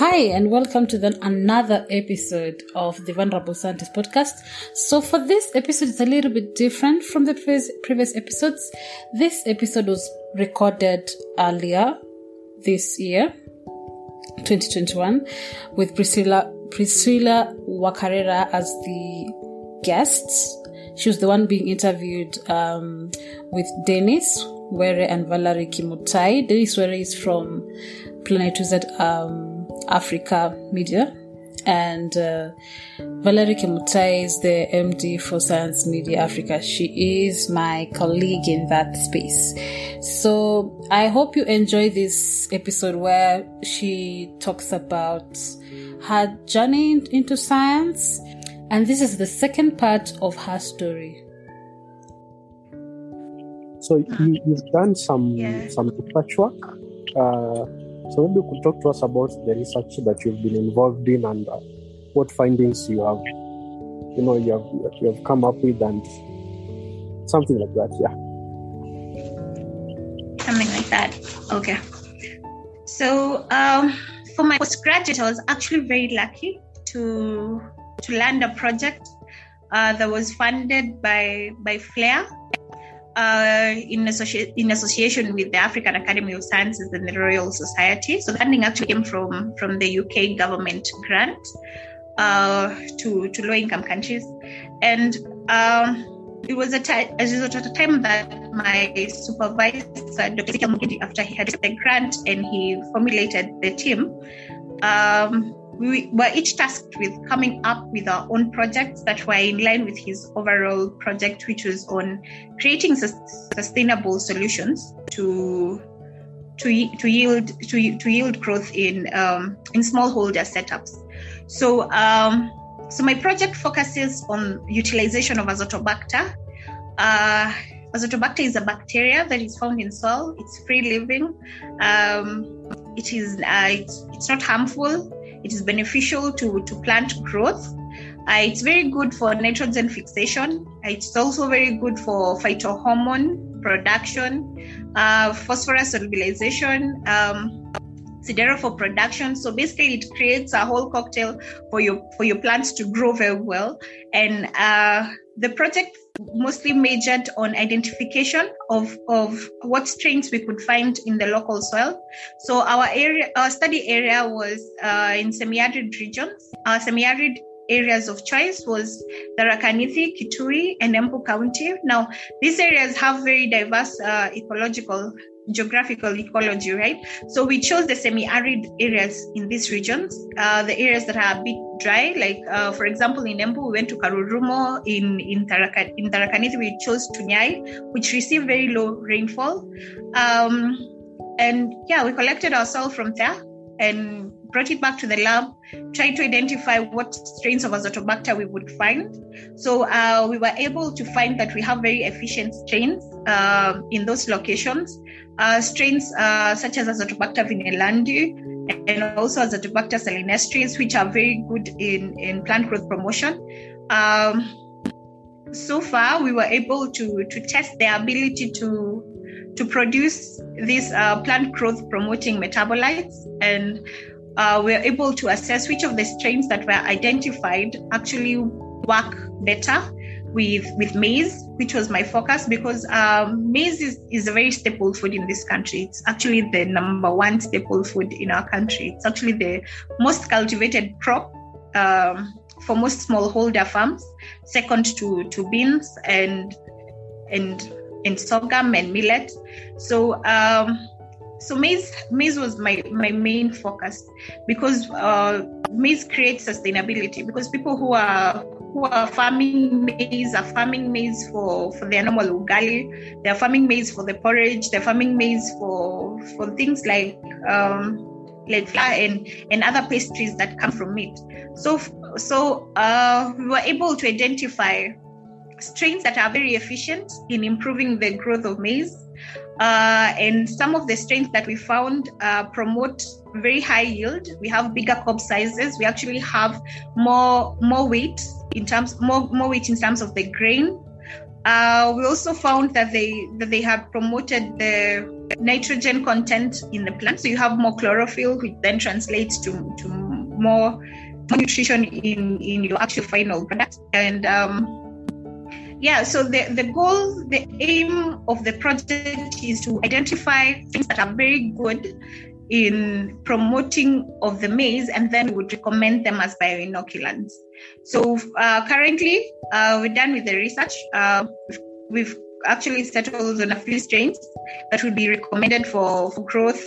Hi, and welcome to the, another episode of the Vulnerable Scientist podcast. So, for this episode, it's a little bit different from the previous, previous episodes. This episode was recorded earlier this year, 2021, with Priscilla Priscilla Wakarera as the guest. She was the one being interviewed um, with Dennis Were and Valerie Kimutai. Dennis Were is from Planet Wizard um, Africa Media. And uh, Valerie Kimutai is the MD for Science Media Africa. She is my colleague in that space. So I hope you enjoy this episode where she talks about her journey into science. And this is the second part of her story. So you, have done some yeah. some research work. Uh, so maybe you could talk to us about the research that you've been involved in and uh, what findings you have, you know, you have you have come up with and something like that. Yeah. Something like that. Okay. So um, for my postgraduate, I was actually very lucky to to land a project uh, that was funded by by FLAIR uh, in, associ- in association with the African Academy of Sciences and the Royal Society. So funding actually came from, from the UK government grant uh, to, to low income countries. And um, it was a time, it was at a time that my supervisor, Dr. after he had the grant and he formulated the team, um, we were each tasked with coming up with our own projects that were in line with his overall project, which was on creating sustainable solutions to to, to yield to, to yield growth in um, in smallholder setups. So um, so my project focuses on utilization of Azotobacter. Uh, Azotobacter is a bacteria that is found in soil. It's free living. Um, it is uh, it's, it's not harmful it is beneficial to, to plant growth. Uh, it's very good for nitrogen fixation. It's also very good for phytohormone production, uh, phosphorus solubilization, um, for production. So basically, it creates a whole cocktail for your for your plants to grow very well. And uh, the project mostly majored on identification of, of what strains we could find in the local soil. So our area, our study area was uh, in semi-arid regions. Our semi-arid areas of choice was Tharaka-Nithi, Kitui, and Embu County. Now, these areas have very diverse uh, ecological geographical ecology, right? So we chose the semi-arid areas in these regions, uh, the areas that are a bit dry, like uh, for example in Embu we went to Karurumo, in in Tharaka in Tharaka-Nithi we chose Tunyai, which received very low rainfall, um, and yeah, we collected our soil from there. And brought it back to the lab, tried to identify what strains of Azotobacter we would find. So uh, we were able to find that we have very efficient strains uh, in those locations. Uh, strains uh, such as Azotobacter vinelandii and also Azotobacter salinestris, which are very good in, in plant growth promotion. Um, so far, we were able to, to test their ability to to produce these uh, plant growth promoting metabolites and uh, we're able to assess which of the strains that were identified actually work better with with maize, which was my focus because um, maize is, is a very staple food in this country. It's actually the number one staple food in our country. It's actually the most cultivated crop um, for most smallholder farms, second to, to beans and and and sorghum and millet. So um, so maize maize was my my main focus because uh, maize creates sustainability because people who are who are farming maize are farming maize for for their normal ugali. They're farming maize for the porridge. They're farming maize for for things like um like flour and and other pastries that come from it. So so uh, we were able to identify strains that are very efficient in improving the growth of maize uh, and some of the strains that we found uh, promote very high yield. We have bigger cob sizes. We actually have more more weight in terms more more weight in terms of the grain. Uh, we also found that they that they have promoted the nitrogen content in the plant, so you have more chlorophyll, which then translates to to more nutrition in in your actual final product. And um, yeah so the, the goal the aim of the project is to identify things that are very good in promoting of the maize and then we would recommend them as bioinoculants. So uh, currently uh, we're done with the research. Uh, we've actually settled on a few strains that would be recommended for, for growth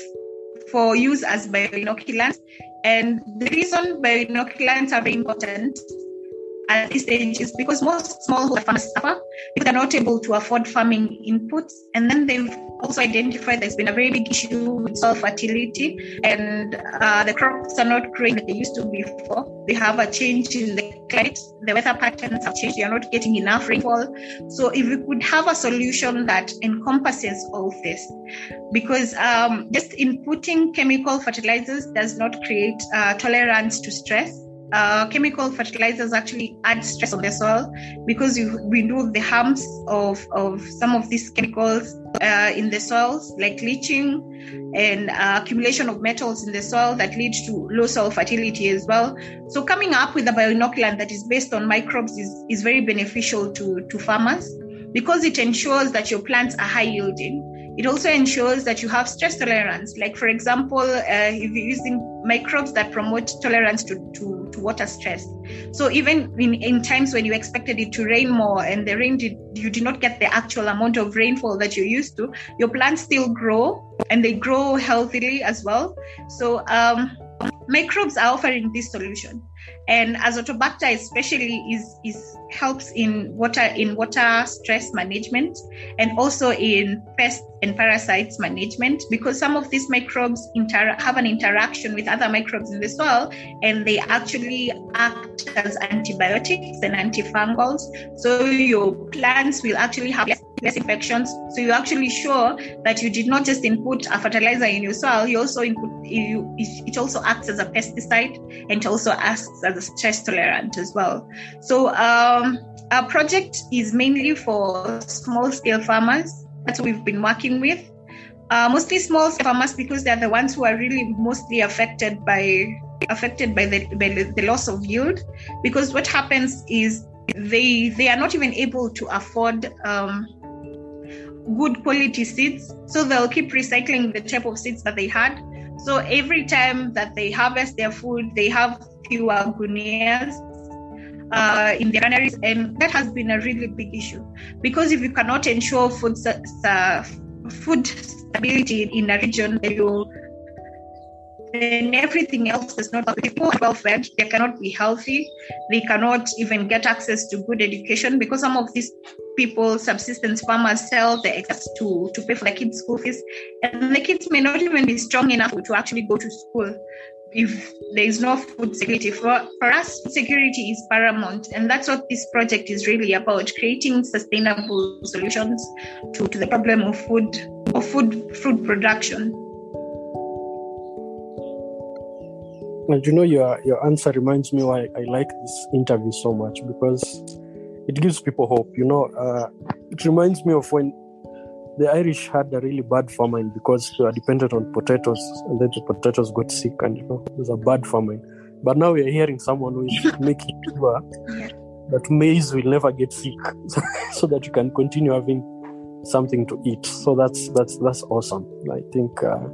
for use as bioinoculants. And the reason bioinoculants are very important at this stage is because most smallholder farmers suffer because they're not able to afford farming inputs. And then they've also identified there's been a very big issue with soil fertility and uh, the crops are not growing like they used to before. They have a change in the climate, the weather patterns have changed, you're not getting enough rainfall. So if we could have a solution that encompasses all this, because um, just inputting chemical fertilizers does not create uh, tolerance to stress uh, chemical fertilizers actually add stress on the soil because you, know the harms of, of some of these chemicals uh, in the soils, like leaching and uh, accumulation of metals in the soil that lead to low soil fertility as well. So coming up with a bioinoculant that is based on microbes is, is very beneficial to, to farmers because it ensures that your plants are high yielding it also ensures that you have stress tolerance. Like, for example, uh, if you're using microbes that promote tolerance to, to, to water stress. So, even in, in times when you expected it to rain more and the rain did, you did not get the actual amount of rainfall that you're used to, your plants still grow and they grow healthily as well. So, um, microbes are offering this solution and azotobacter especially is is helps in water in water stress management and also in pest and parasites management because some of these microbes inter- have an interaction with other microbes in the soil and they actually act as antibiotics and antifungals. So your plants will actually have less infections. So you're actually sure that you did not just input a fertilizer in your soil, you also input you, it also acts as a pesticide and also acts as a stress tolerant as well. So um, our project is mainly for small scale farmers. That's what we've been working with. Uh, mostly small farmers because they're the ones who are really mostly affected by affected by the, by the loss of yield. Because what happens is they they are not even able to afford um, good quality seeds. So they'll keep recycling the type of seeds that they had. So every time that they harvest their food, they have fewer gunias uh, in their granaries, and that has been a really big issue because if you cannot ensure food uh, food stability in a region, you then everything else is not people are well fed they cannot be healthy they cannot even get access to good education because some of these people subsistence farmers sell the excess to to pay for their kids school fees. And the kids may not even be strong enough to actually go to school if there is no food security. For, for us security is paramount. And that's what this project is really about creating sustainable solutions to, to the problem of food of food food production And you know, your your answer reminds me why I like this interview so much because it gives people hope. You know, uh, it reminds me of when the Irish had a really bad famine because they were dependent on potatoes, and then the potatoes got sick, and you know, it was a bad famine. But now we are hearing someone who is making sure that maize will never get sick, so that you can continue having something to eat. So that's that's that's awesome. I think. Uh,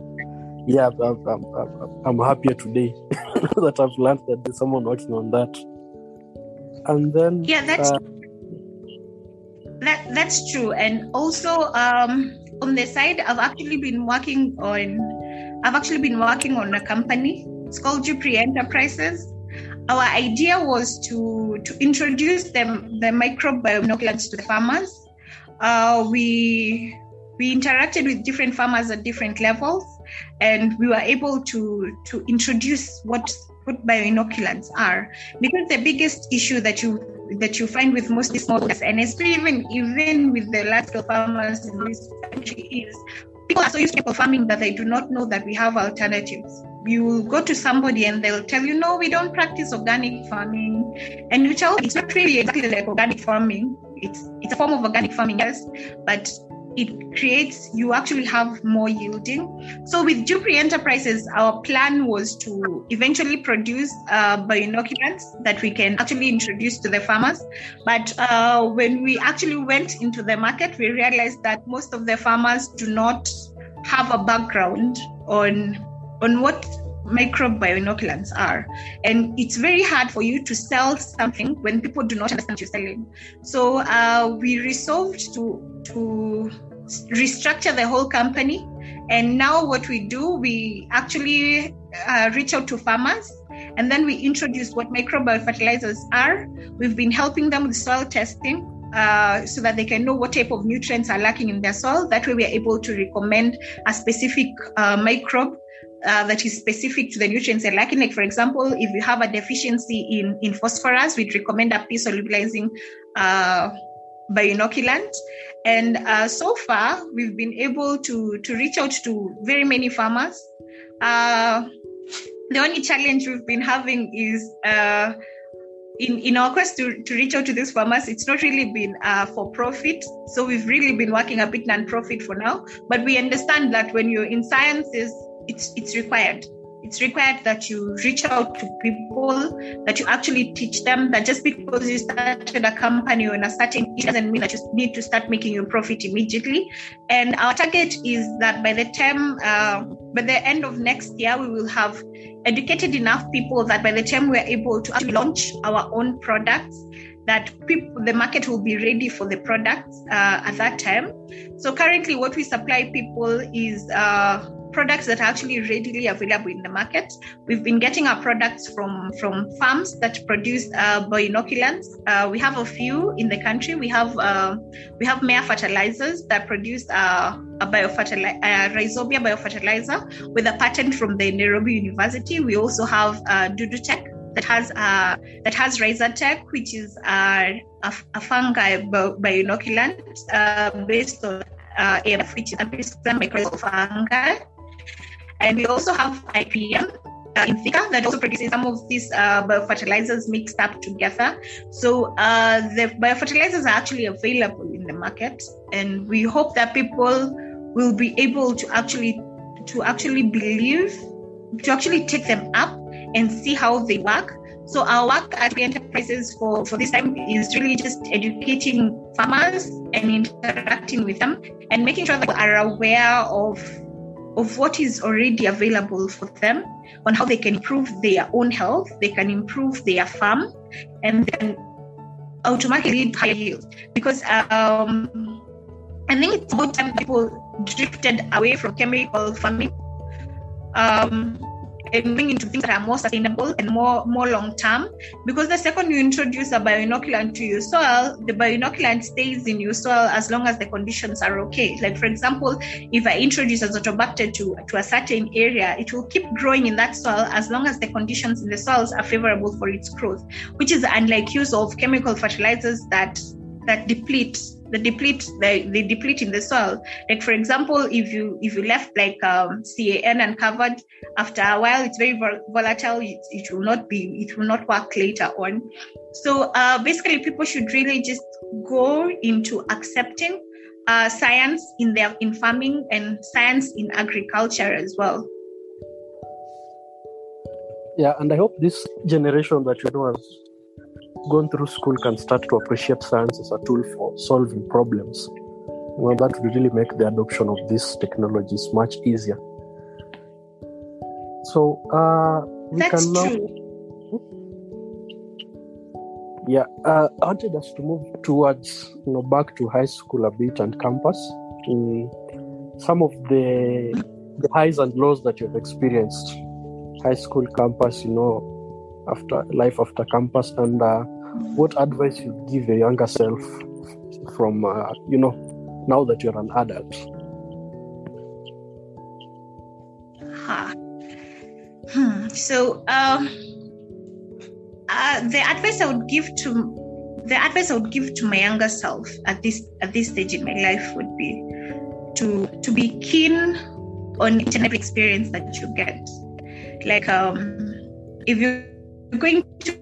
yeah, I'm, I'm, I'm, I'm happier today that I've learned that there's someone working on that. And then, yeah, that's. Uh, that that's true. And also um, on the side, I've actually been working on. I've actually been working on a company. It's called Jupri Enterprises. Our idea was to to introduce them the microbionoculants to the farmers. Uh, we we interacted with different farmers at different levels, and we were able to to introduce what what bioinoculants are because the biggest issue that you that you find with most smallholders and especially even even with the large farmers in this country is people are so used to farming that they do not know that we have alternatives. You will go to somebody and they'll tell you, no, we don't practice organic farming. And you tell it's not really exactly like organic farming. It's it's a form of organic farming, yes, but it creates you actually have more yielding. So with Jupri enterprises our plan was to eventually produce uh, bioinoculants that we can actually introduce to the farmers. But uh, when we actually went into the market we realized that most of the farmers do not have a background on on what microbioinoculants are. And it's very hard for you to sell something when people do not understand what you're selling. So uh, we resolved to to restructure the whole company. And now what we do, we actually uh, reach out to farmers and then we introduce what microbial fertilizers are. We've been helping them with soil testing uh, so that they can know what type of nutrients are lacking in their soil. That way, we are able to recommend a specific uh, microbe uh, that is specific to the nutrients they're lacking. Like, for example, if you have a deficiency in, in phosphorus, we'd recommend a P solubilizing uh, bioinoculant. And uh, so far, we've been able to, to reach out to very many farmers. Uh, the only challenge we've been having is uh, in, in our quest to, to reach out to these farmers, it's not really been uh, for profit. So we've really been working a bit non-profit for now. But we understand that when you're in sciences, it's it's required it's required that you reach out to people, that you actually teach them that just because you started a company or a certain it doesn't mean that you need to start making your profit immediately. And our target is that by the time, uh, by the end of next year, we will have educated enough people that by the time we're able to launch our own products, that people, the market will be ready for the products uh, at that time. So currently, what we supply people is uh, products that are actually readily available in the market. We've been getting our products from, from farms that produce uh, bioinoculants. Uh, we have a few in the country. We have uh, we have MEA fertilizers that produce uh, a biofertilizer, uh, rhizobia biofertilizer with a patent from the Nairobi University. We also have uh, Dudutech that has uh, that has Rhizatech, which is uh, a, a fungi bioinoculant uh, based on uh, which is a mycorrhizal fungi. And we also have IPM uh, in Thika that also produces some of these uh, biofertilizers mixed up together. So uh, the biofertilizers are actually available in the market, and we hope that people will be able to actually to actually believe, to actually take them up and see how they work. So our work at the enterprises for, for this time is really just educating farmers and interacting with them and making sure that they are aware of of what is already available for them on how they can improve their own health, they can improve their farm, and then automatically lead higher yields. Because um, I think it's about time people drifted away from chemical farming. Um, and moving into things that are more sustainable and more more long term. Because the second you introduce a bioinoculant to your soil, the bioinoculant stays in your soil as long as the conditions are okay. Like for example, if I introduce azotobacter to to a certain area, it will keep growing in that soil as long as the conditions in the soils are favorable for its growth, which is unlike use of chemical fertilizers that that deplete they deplete they, they deplete in the soil. Like for example if you if you left like um, can uncovered after a while it's very volatile. It, it will not be it will not work later on. So uh, basically people should really just go into accepting uh, science in their in farming and science in agriculture as well. Yeah and i hope this generation that you know has gone through school can start to appreciate science as a tool for solving problems. Know, that would really make the adoption of these technologies much easier. So uh, we That's can now. true. Yeah, uh, I wanted us to move towards, you know, back to high school a bit and campus. Mm, some of the the highs and lows that you've experienced, high school campus, you know, after life after campus, and uh, what advice you give your younger self from, uh, you know, now that you're an adult. Hmm. So, um, uh, the advice I would give to the advice I would give to my younger self at this at this stage in my life would be to to be keen on each and every experience that you get. Like um, if you're going to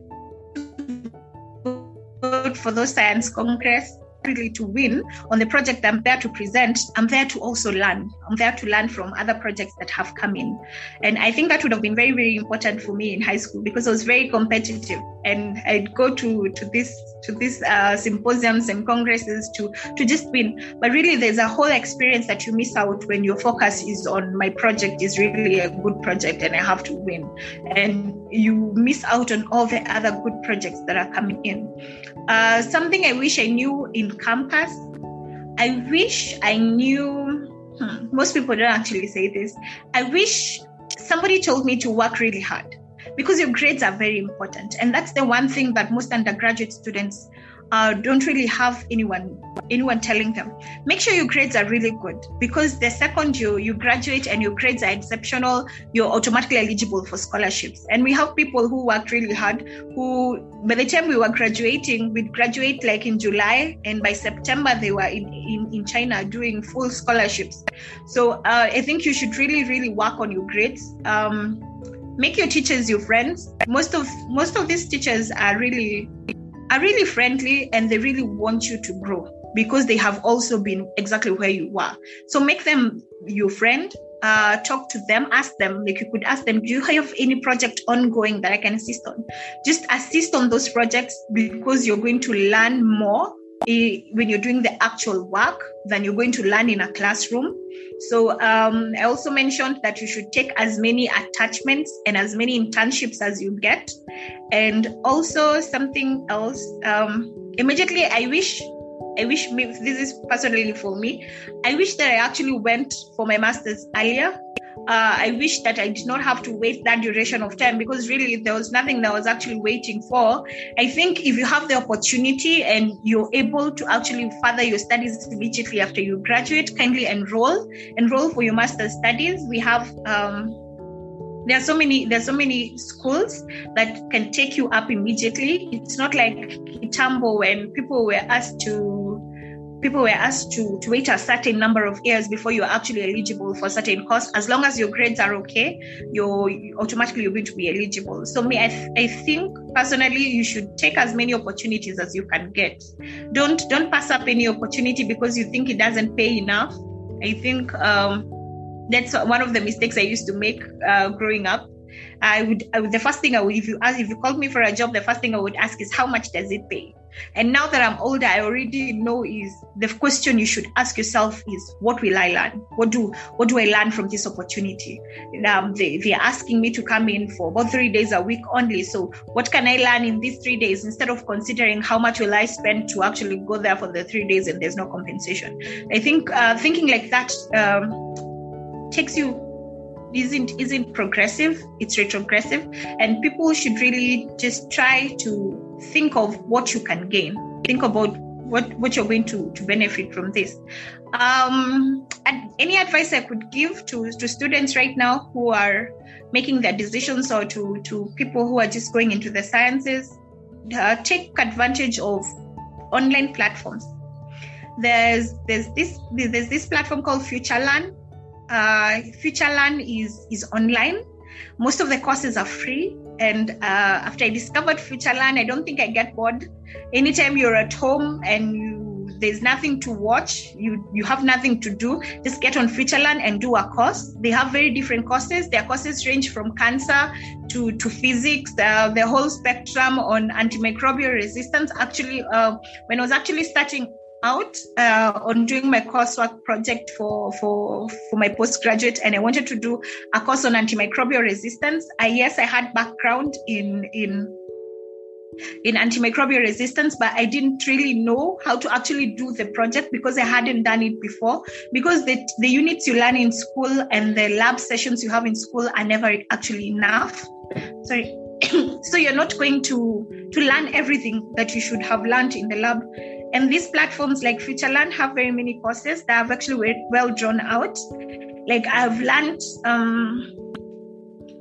vote for those science congress, really to win on the project I'm there to present, I'm there to also learn. I'm there to learn from other projects that have come in. And I think that would have been very, very important for me in high school because I was very competitive and I'd go to, to this to these uh, symposiums and congresses to to just win. But really there's a whole experience that you miss out when your focus is on my project is really a good project and I have to win. And you miss out on all the other good projects that are coming in. Uh, something I wish I knew in campus. I wish I knew. Hmm, most people don't actually say this. I wish somebody told me to work really hard because your grades are very important. And that's the one thing that most undergraduate students uh, don't really have anyone anyone telling them. Make sure your grades are really good because the second you you graduate and your grades are exceptional you're automatically eligible for scholarships. And we have people who worked really hard who by the time we were graduating we'd graduate like in july and by september they were in in, in china doing full scholarships. So uh, i think you should really really work on your grades. Um, make your teachers your friends most of most of these teachers are really are really friendly and they really want you to grow because they have also been exactly where you are. So make them your friend. Uh, talk to them, ask them, like you could ask them, do you have any project ongoing that I can assist on? Just assist on those projects because you're going to learn more when you're doing the actual work than you're going to learn in a classroom. So um, I also mentioned that you should take as many attachments and as many internships as you get. And also something else, um, immediately I wish I wish this is personally for me. I wish that I actually went for my master's earlier uh, I wish that I did not have to wait that duration of time because really there was nothing that I was actually waiting for. I think if you have the opportunity and you're able to actually further your studies immediately after you graduate, kindly enroll. Enroll for your master's studies. We have um, there are so many there are so many schools that can take you up immediately. It's not like Kitambo when people were asked to people were asked to, to wait a certain number of years before you're actually eligible for certain course. As long as your grades are okay, you're automatically you're going to be eligible. So me, I, th- I think personally, you should take as many opportunities as you can get. Don't don't pass up any opportunity because you think it doesn't pay enough. I think um, that's one of the mistakes I used to make uh, growing up. I would, I would the first thing I would if you ask if you called me for a job, the first thing I would ask is how much does it pay? And now that I'm older, I already know is the question you should ask yourself is what will I learn? What do what do I learn from this opportunity? Um, they, they're asking me to come in for about three days a week only. So what can I learn in these three days instead of considering how much will I spend to actually go there for the three days and there's no compensation? I think uh, thinking like that um, takes you isn't isn't progressive it's retrogressive and people should really just try to think of what you can gain. Think about what what you're going to to benefit from this. Um and any advice i could give to to students right now who are making their decisions or to to people who are just going into the sciences uh, take advantage of online platforms. There's there's this there's this platform called FutureLearn uh, FutureLearn is is online. Most of the courses are free. And uh, after I discovered FutureLearn, I don't think I get bored. Anytime you're at home and you there's nothing to watch, you you have nothing to do, just get on FutureLearn and do a course. They have very different courses. Their courses range from cancer to to physics, the whole spectrum on antimicrobial resistance. Actually, uh, when I was actually starting out uh, on doing my coursework project for for for my postgraduate and i wanted to do a course on antimicrobial resistance i yes i had background in in in antimicrobial resistance, but I didn't really know how to actually do the project because I hadn't done it before. Because the, the units you learn in school and the lab sessions you have in school are never actually enough. Sorry. so you're not going to to learn everything that you should have learned in the lab. And these platforms like FutureLearn have very many courses that have actually well drawn out. Like I've learned um,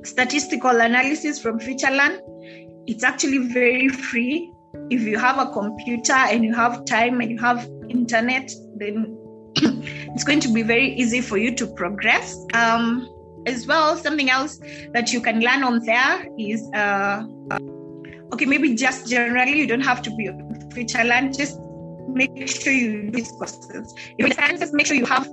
statistical analysis from FutureLearn it's actually very free. If you have a computer and you have time and you have internet, then it's going to be very easy for you to progress. Um, as well, something else that you can learn on there is uh, okay, maybe just generally, you don't have to be a FutureLearn, just make sure you do these courses. If it's sciences, make sure you have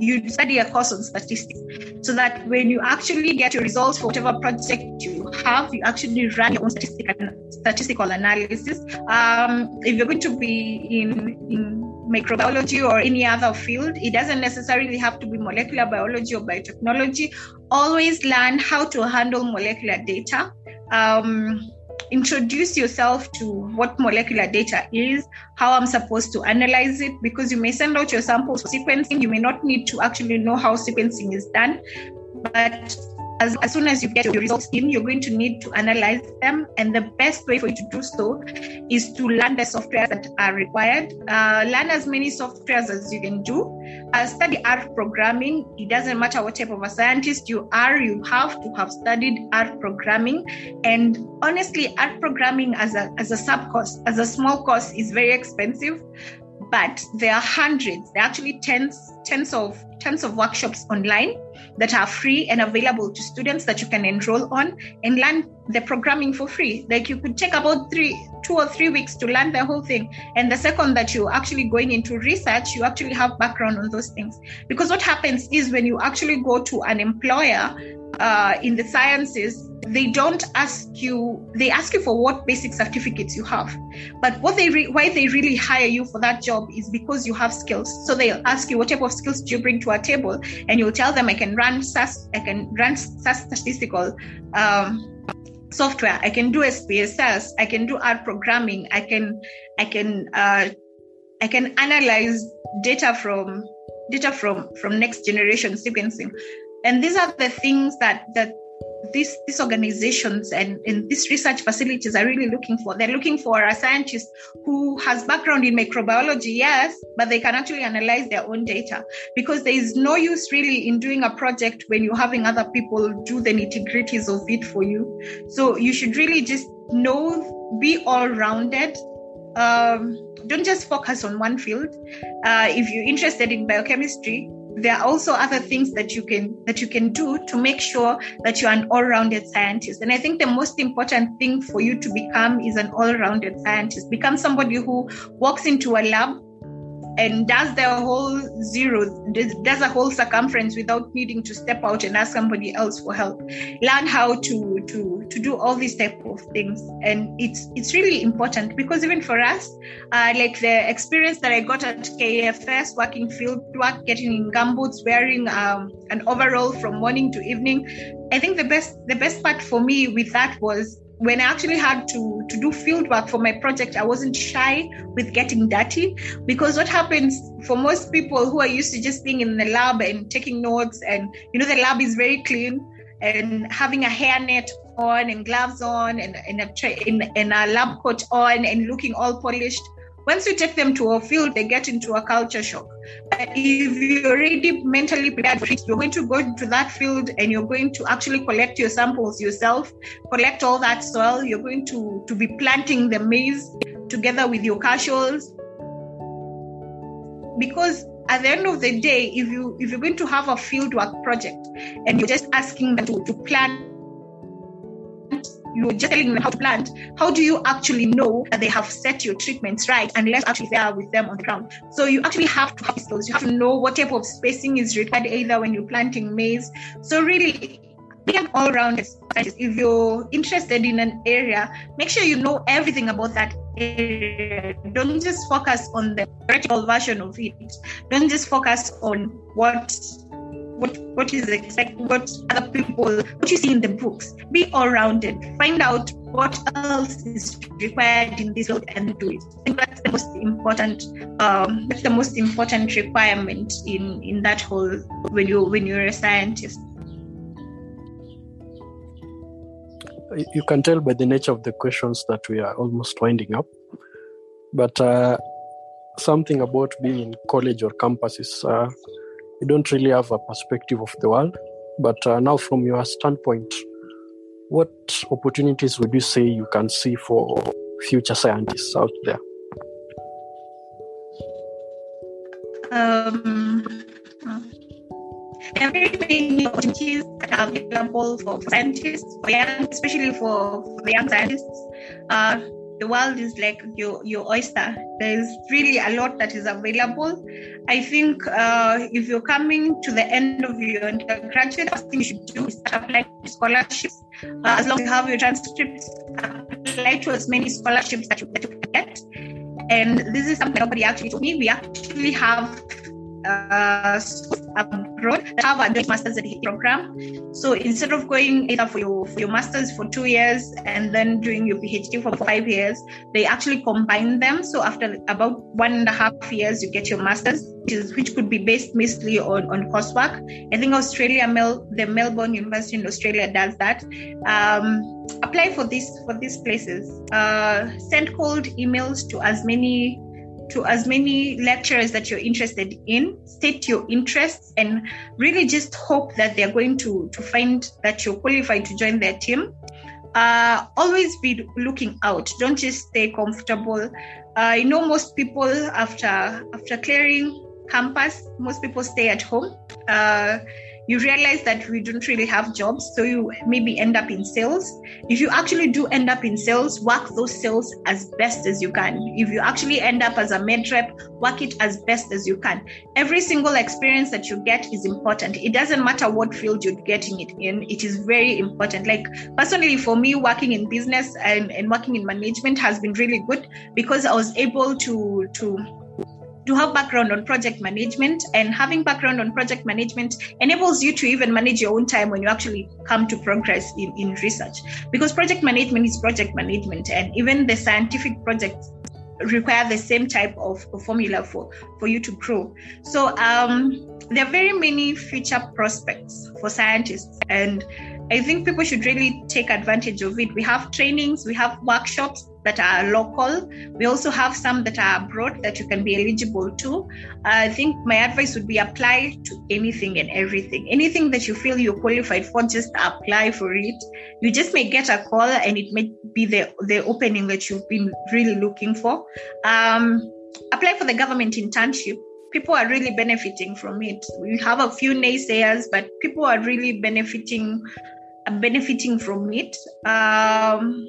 you study a course on statistics so that when you actually get your results for whatever project you have, you actually run your own statistical, statistical analysis. Um, if you're going to be in, in microbiology or any other field, it doesn't necessarily have to be molecular biology or biotechnology. Always learn how to handle molecular data. Um, introduce yourself to what molecular data is, how I'm supposed to analyze it, because you may send out your samples for sequencing. You may not need to actually know how sequencing is done, but as, as soon as you get your results in, you're going to need to analyze them. And the best way for you to do so is to learn the softwares that are required. Uh, learn as many softwares as you can do. Uh, study R programming. It doesn't matter what type of a scientist you are, you have to have studied R programming. And honestly, R programming as a, as a sub course, as a small course, is very expensive but there are hundreds, there are actually tens, tens of tons of workshops online that are free and available to students that you can enroll on and learn the programming for free. Like you could take about three, two or three weeks to learn the whole thing. And the second that you're actually going into research, you actually have background on those things. Because what happens is when you actually go to an employer uh, in the sciences, they don't ask you they ask you for what basic certificates you have. But what they re- why they really hire you for that job is because you have skills. So they'll ask you what type of skills do you bring to a table and you'll tell them i can run SAS, i can run SAS statistical um, software. I can do spss i can do R programming. I can i can uh, i can analyze data from data from from next generation sequencing and these are the things that that these these organizations and, and these research facilities are really looking for. They're looking for a scientist who has background in microbiology, yes, but they can actually analyze their own data because there is no use really in doing a project when you're having other people do the nitty gritties of it for you. So you should really just know, be all rounded. Um, don't just focus on one field. Uh, if you're interested in biochemistry, there are also other things that you can that you can do to make sure that you're an all-rounded scientist. And i think the most important thing for you to become is an all-rounded scientist. Become somebody who walks into a lab and does the whole zero, does a whole circumference without needing to step out and ask somebody else for help. Learn how to to to do all these type of things, and it's it's really important because even for us, uh, like the experience that I got at KFS, working field work, getting in gumboots, wearing um, an overall from morning to evening. I think the best the best part for me with that was when I actually had to, to do field work for my project, I wasn't shy with getting dirty because what happens for most people who are used to just being in the lab and taking notes and, you know, the lab is very clean and having a hairnet on and gloves on and, and, a, tra- and, and a lab coat on and looking all polished. Once you take them to a field, they get into a culture shock. But if you're already mentally prepared for it, you're going to go to that field and you're going to actually collect your samples yourself, collect all that soil. You're going to, to be planting the maize together with your cashews. Because at the end of the day, if you if you're going to have a fieldwork project and you're just asking them to, to you're just telling them how to plant, how do you actually know that they have set your treatments right unless actually they are with them on the ground? So you actually have to have skills. You have to know what type of spacing is required either when you're planting maize. So really be an all-round scientist. If you're interested in an area, make sure you know everything about that area. Don't just focus on the theoretical version of it. Don't just focus on what what what is expected, what other people what you see in the books be all rounded find out what else is required in this field and do it. I think that's the most important. Um, that's the most important requirement in in that whole when you when you're a scientist. You can tell by the nature of the questions that we are almost winding up, but uh, something about being in college or campus is uh, you don't really have a perspective of the world. But uh, now, from your standpoint, what opportunities would you say you can see for future scientists out there? Um, there are very many opportunities available for scientists, for young, especially for, for the young scientists. Uh, the world is like your your oyster. There's really a lot that is available. I think uh, if you're coming to the end of your undergraduate, first thing you should do is apply to scholarships. Uh, as long as you have your transcripts, apply to as many scholarships that you, that you get. And this is something nobody actually told me. We actually have uh, abroad have a master's degree program. So instead of going either for your for your master's for two years and then doing your PhD for five years, they actually combine them. So after about one and a half years, you get your master's, which, is, which could be based mostly on, on coursework. I think Australia, Mel, the Melbourne University in Australia does that. Um, apply for this for these places. Uh, send cold emails to as many to as many lecturers that you're interested in, state your interests, and really just hope that they're going to, to find that you're qualified to join their team. Uh, always be looking out. Don't just stay comfortable. Uh, I know most people after after clearing campus, most people stay at home. Uh, you realize that we don't really have jobs, so you maybe end up in sales. If you actually do end up in sales, work those sales as best as you can. If you actually end up as a med rep, work it as best as you can. Every single experience that you get is important. It doesn't matter what field you're getting it in, it is very important. Like personally, for me, working in business and, and working in management has been really good because I was able to to to have background on project management and having background on project management enables you to even manage your own time when you actually come to progress in, in research because project management is project management and even the scientific projects require the same type of, formula for, for you to grow. So um, there are very many future prospects for scientists, and I think people should really take advantage of it. We have trainings, we have workshops that are local. We also have some that are abroad that you can be eligible to. I think my advice would be apply to anything and everything. Anything that you feel you're qualified for, just apply for it. You just may get a call and it may be the, the opening that you've been really looking for. Um, apply for the government internship people are really benefiting from it. We have a few naysayers, but people are really benefiting benefiting from it um,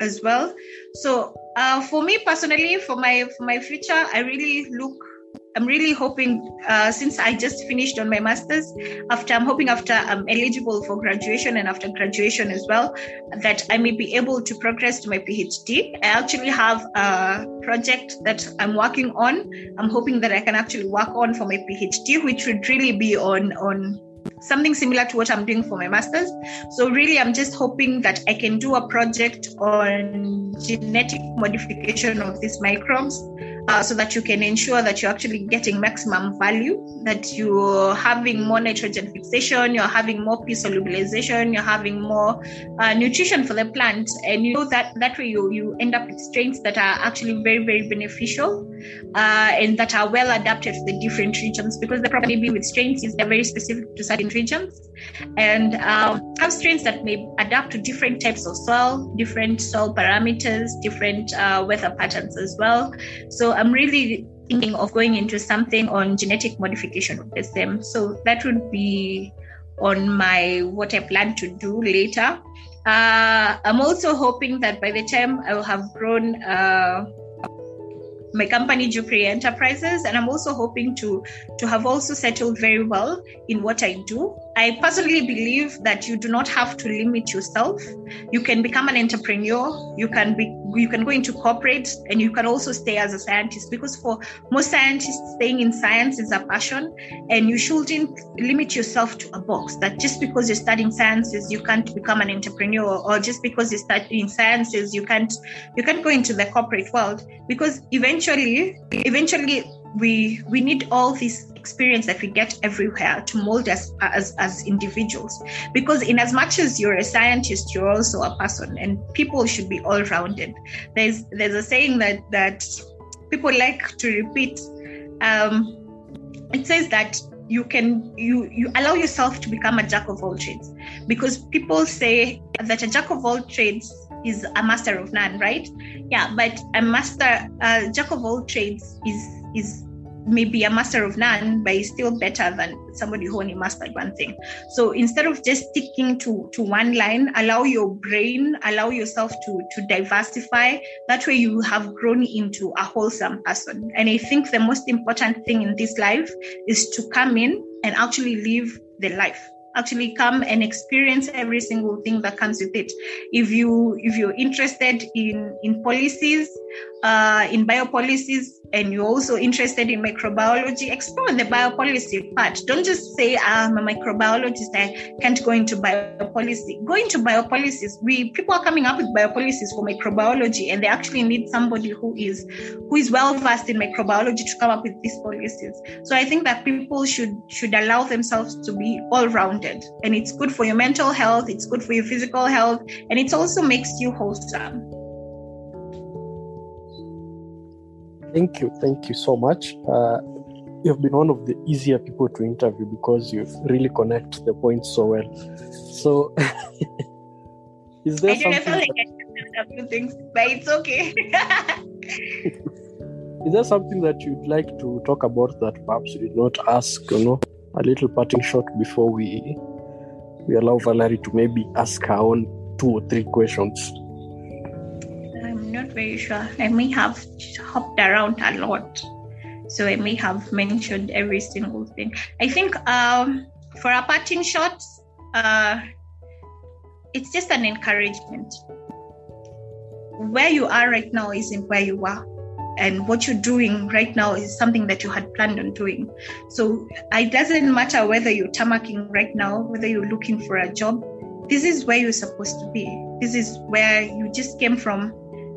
as well. So uh, for me personally, for my for my future, I really look. I'm really hoping uh, since I just finished on my masters. After I'm hoping after I'm eligible for graduation and after graduation as well, that I may be able to progress to my PhD. I actually have a project that I'm working on. I'm hoping that I can actually work on for my PhD, which would really be on on something similar to what I'm doing for my master's. So, really, I'm just hoping that I can do a project on genetic modification of these microbes uh, so that you can ensure that you're actually getting maximum value, that you're having more nitrogen fixation, you're having more P solubilization, you're having more uh, nutrition for the plant. And you know that that way you, you end up with strains that are actually very, very beneficial uh, and that are well adapted to the different regions because the problem maybe with strains is they're very specific to certain regions and um, have strains that may adapt to different types of soil, different soil parameters, different uh, weather patterns as well. So I'm really thinking of going into something on genetic modification of the stem. So that would be on my what I plan to do later. Uh, I'm also hoping that by the time I will have grown uh, my company Jupri Enterprises, and I'm also hoping to to have also settled very well in what I do. I personally believe that you do not have to limit yourself. You can become an entrepreneur. You can be you can go into corporate, and you can also stay as a scientist. Because for most scientists, staying in science is a passion, and you shouldn't limit yourself to a box. That just because you're studying sciences, you can't become an entrepreneur, or just because you're studying sciences, you can't you can't go into the corporate world. Because eventually, eventually eventually we we need all this experience that we get everywhere to mold us as, as individuals. Because in as much as you're a scientist you're also a person and people should be all rounded. There's there's a saying that that people like to repeat um, it says that you can you you allow yourself to become a jack of all trades. Because people say that a jack of all trades is a master of none right yeah but a master uh, jack of all trades is is maybe a master of none, but is still better than somebody who only mastered one thing. So instead of just sticking to, to one line, allow your brain, allow yourself to, to diversify. That way you have grown into a wholesome person. And I think the most important thing in this life is to come in and actually live the life actually come and experience every single thing that comes with it. If you if you're interested in in policies uh, in biopolicies and you're also interested in microbiology, explore the biopolicy part. Don't just say, I'm a microbiologist, I can't go into biopolicy. Go into biopolicies. We people are coming up with biopolicies for microbiology, and they actually need somebody who is who is well versed in microbiology to come up with these policies. So I think that people should should allow themselves to be all rounded, and it's good for your mental health, it's good for your physical health, and it also makes you wholesome. Thank you. Thank you so much. Uh, you've been one of the easier people to interview because you really connect the points so well. So, is there I something? Feel like I a few things, but it's okay. is there something that you'd like to talk about that perhaps you did not ask? You know, a little parting shot before we we allow Valerie to maybe ask her own two or three questions not very sure. I may have hopped around a lot. So I may have mentioned every single thing. I think um, for a parting shot, uh, it's just an encouragement. Where you are right now isn't where you were. And what you're doing right now is something that you had planned on doing. So it doesn't matter whether you're tamaking right now, whether you're looking for a job. This is where you're supposed to be. This is where you just came from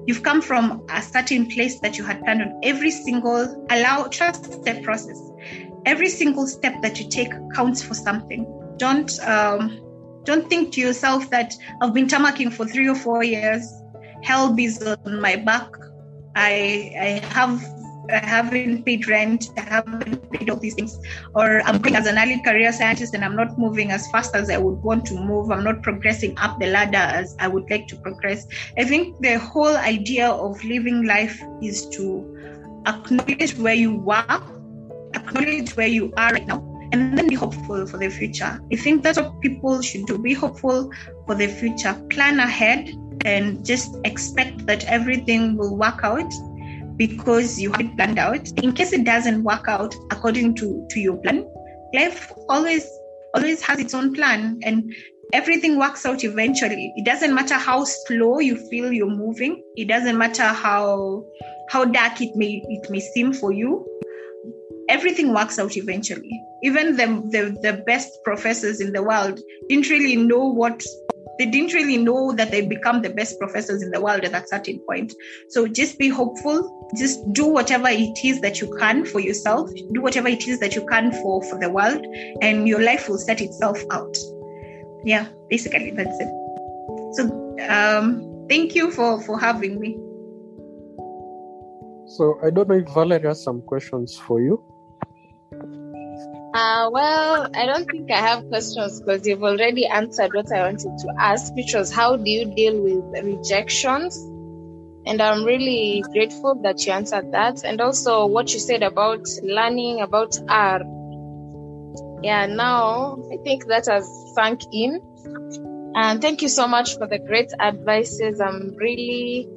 You've come from a certain place that you had planned on. Every single allow trust the process. Every single step that you take counts for something. Don't um, don't think to yourself that I've been tamaking for three or four years. Hell is on my back. I I have haven't paid rent, I haven't paid all these things, or I'm going as an early career scientist and I'm not moving as fast as I would want to move. I'm not progressing up the ladder as I would like to progress. I think the whole idea of living life is to acknowledge where you are, acknowledge where you are right now, and then be hopeful for the future. I think that's what people should do. Be hopeful for the future. Plan ahead and just expect that everything will work out because you have it planned out. In case it doesn't work out according to, to your plan, life always always has its own plan and everything works out eventually. It doesn't matter how slow you feel you're moving. It doesn't matter how how dark it may it may seem for you. Everything works out eventually. Even the, the, the best professors in the world didn't really know what they didn't really know that they become the best professors in the world at that certain point. So just be hopeful. Just do whatever it is that you can for yourself. Do whatever it is that you can for for the world, and your life will set itself out. Yeah, basically that's it. So um, thank you for for having me. So I don't know if Valerie has some questions for you. Uh, well, I don't think I have questions because you've already answered what I wanted to ask, which was how do you deal with rejections? And I'm really grateful that you answered that. And also what you said about learning about R. Yeah, now I think that has sunk in. And thank you so much for the great advices. I'm really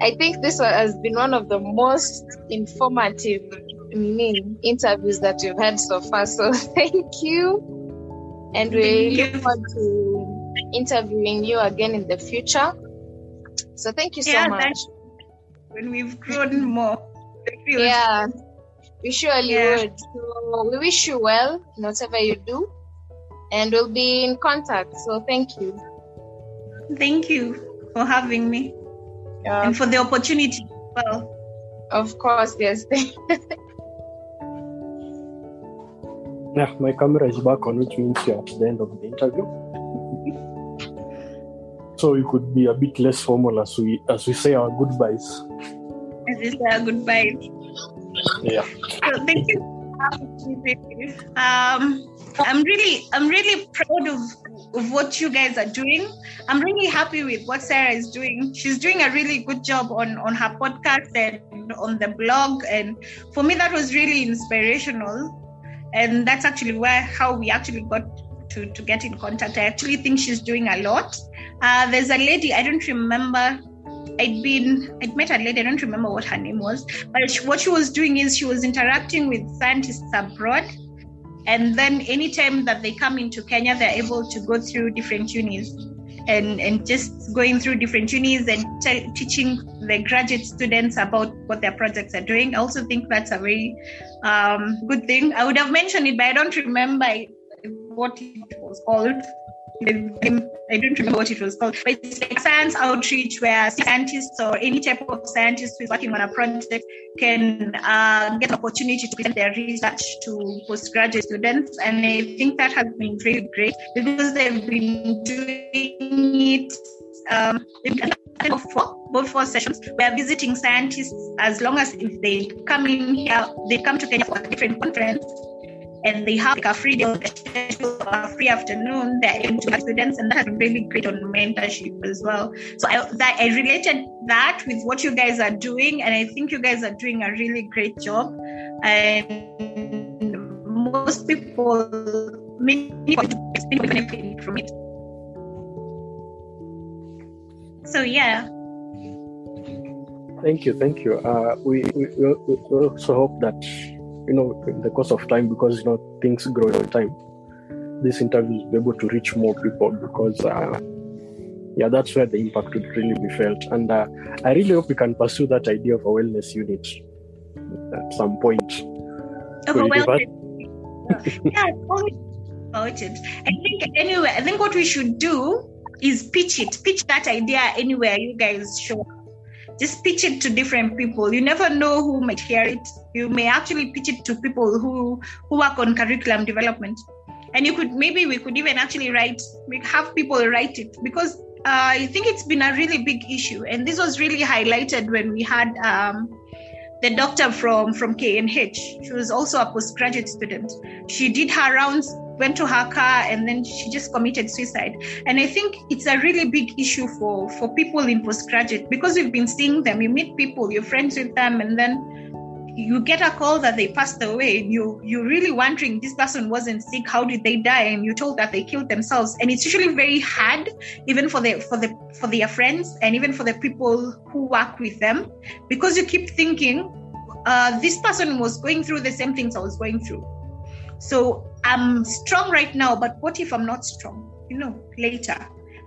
I think this has been one of the most informative interviews that you've had so far. So thank you. And we look forward to interviewing you again in the future. So thank you so yeah, much. When we've grown more. Yeah, we surely yeah. would. So we wish you well in whatever you do. And we'll be in contact. So thank you. Thank you for having me yeah. and for the opportunity. Well, of course, yes. yeah, my camera is back on, which means you're at the end of the interview. so we could be a bit less formal as we as we say our goodbyes. As we say our goodbyes. Yeah. So thank you. Um, I'm really I'm really proud of of what you guys are doing. I'm really happy with what Sarah is doing. She's doing a really good job on, on her podcast and on the blog. And for me, that was really inspirational. And that's actually where how we actually got to, to get in contact. I actually think she's doing a lot. Uh, there's a lady, I don't remember I'd been, I'd met a lady, I don't remember what her name was, but she, what she was doing is she was interacting with scientists abroad and then anytime that they come into Kenya, they're able to go through different unis and, and just going through different unis and t- teaching the graduate students about what their projects are doing. I also think that's a very um, good thing. I would have mentioned it, but I don't remember what it was called. I don't remember what it was called, but it's like science outreach where scientists or any type of scientist who is working on a project can uh, get opportunity to present their research to postgraduate students. And I think that has been really great because they've been doing it um, four, both four sessions. We are visiting scientists as long as if they come in here, they come to Kenya for a different conference and they have like a free day, or a free afternoon. They're able to students, and that been really great on mentorship as well. So I that I related that with what you guys are doing, and I think you guys are doing a really great job. And most people, many people benefit from it. So yeah. Thank you, thank you. Uh, we, we, we also hope that you know, in the course of time, because you know things grow over time, this interview will be able to reach more people because, uh, yeah, that's where the impact would really be felt. And uh, I really hope we can pursue that idea of a wellness unit at some point. Of a wellness. yeah, about it. I think anyway, I think what we should do is pitch it, pitch that idea anywhere you guys show just pitch it to different people. You never know who might hear it. You may actually pitch it to people who who work on curriculum development, and you could maybe we could even actually write, we have people write it because uh, I think it's been a really big issue, and this was really highlighted when we had. Um, the doctor from from KNH, she was also a postgraduate student. She did her rounds went to her car and then she just committed suicide. And i think it's a really big issue for for people in postgraduate. Because we've been seeing them you meet people you're friends with them and then you get a call that they passed away and you you're really wondering this person wasn't sick how did they die? And you're told that they killed themselves. And it's usually very hard even for the for the for their friends and even for the people who work with them. Because you keep thinking uh, this person was going through the same things i was going through. So I'm strong right now, but what if I'm not strong? You know, later.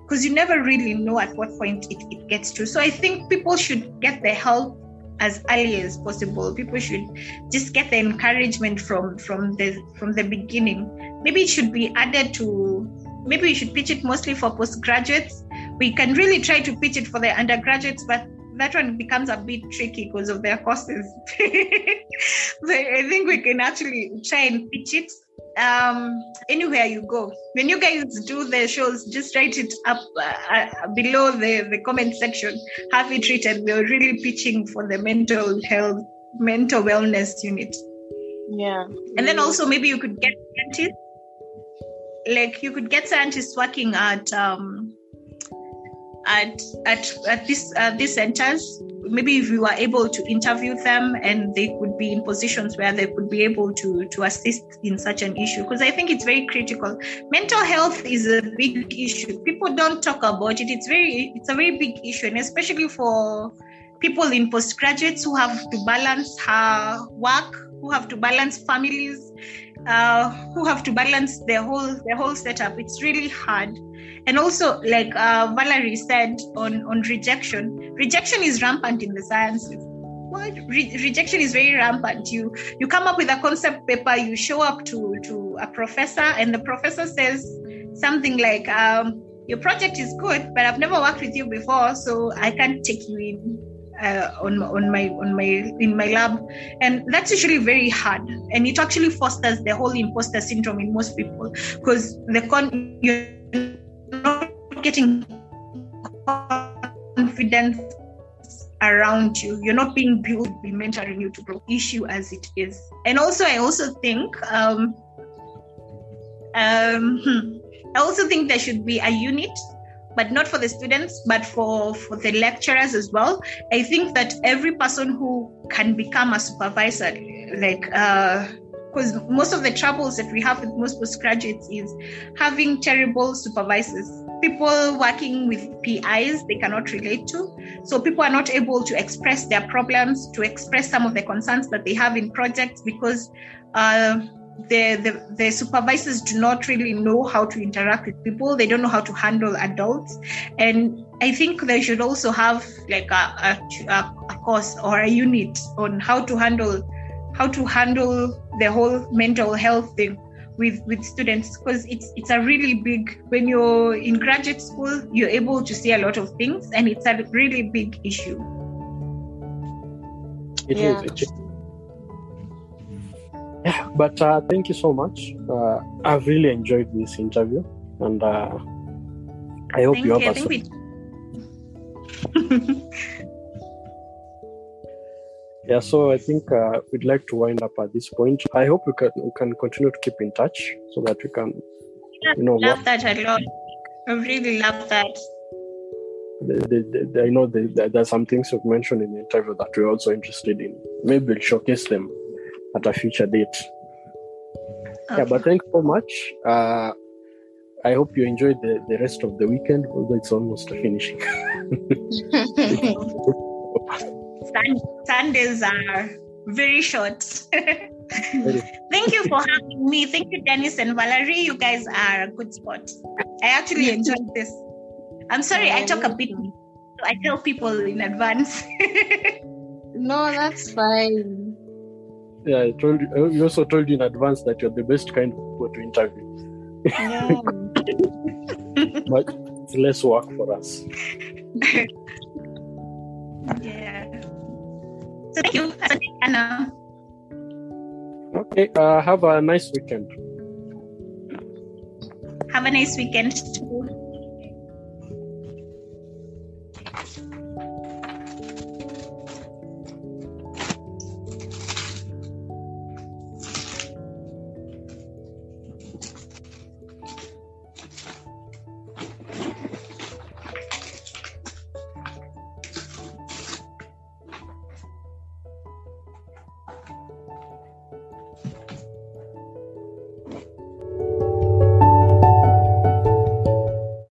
Because you never really know at what point it, it gets to. So I think people should get the help as early as possible. People should just get the encouragement from from the from the beginning. Maybe it should be added to maybe we should pitch it mostly for postgraduates. We can really try to pitch it for the undergraduates, but that one becomes a bit tricky because of their so I think we can actually try and pitch it um, anywhere you go. When you guys do the shows, just write it up uh, uh, below the, the comment section. Have it written. We're really pitching for the mental health, mental wellness unit. Yeah. And then also maybe you could get scientists, like you could get scientists working at um, at at at this uh, these centers maybe if you are able to interview them and they could be in positions where they could be able to to assist in such an issue. Because i think it's very critical. Mental health is a big issue. People don't talk about it. It's very it's a very big issue and especially for people in postgraduates who have to balance her work, who have to balance families, uh, who have to balance the whole the whole setup. It's really hard. And also, like uh, Valerie said on on rejection, rejection is rampant in the sciences. What Re- rejection is very rampant. You you come up with a concept paper, you show up to to a professor, and the professor says something like, um, "Your project is good, but I've never worked with you before, so I can't take you in." Uh, on on my on my in my lab, and that's usually very hard, and it actually fosters the whole imposter syndrome in most people because the con you're not getting confidence around you. You're not being built, be mentoring you to grow. Issue as it is, and also I also think. Um, um, hmm, I also think there should be a unit but not for the students, but for, for the lecturers as well. I think that every person who can become a supervisor, like, because uh, most of the troubles that we have with most postgraduates is having terrible supervisors. People working with PIs they cannot relate to. So people are not able to express their problems, to express some of the concerns that they have in projects because uh, the, the, the supervisors do not really know how to interact with people. They don't know how to handle adults. And i think they should also have like a, a, a course or a unit on how to handle how to handle the whole mental health thing with with students. Because it's it's a really big when you're in graduate school you're able to see a lot of things and it's a really big issue. It Yeah. is, it is. Yeah, but uh, thank you so much. Uh, I've really enjoyed this interview, and uh, I hope thank you you have i a think we Yeah, so I think uh, we'd like to wind up at this point. I hope we can we can continue to keep in touch so that we can, you know, love that a lot i really love that the, the, the, I know the, the, there's some things you've mentioned in the interview that we're also interested in. Maybe we'll showcase them at a future date. Yeah, but thanks so much. Uh, I hope you enjoyed the, the rest of the weekend, although it's almost finishing. Sundays are very short. Thank you for having me. Thank you, Dennis and Valerie. You guys are a good spot. I actually enjoyed this. I'm sorry, I talk a bit. So I tell people in advance. no, that's fine. Yeah, I told you. You also told you in advance that you're the best kind of people to interview. Yeah. But it's less work for us. yeah. So thank you, Anna. Okay. Uh, have a nice weekend. Have a nice weekend too.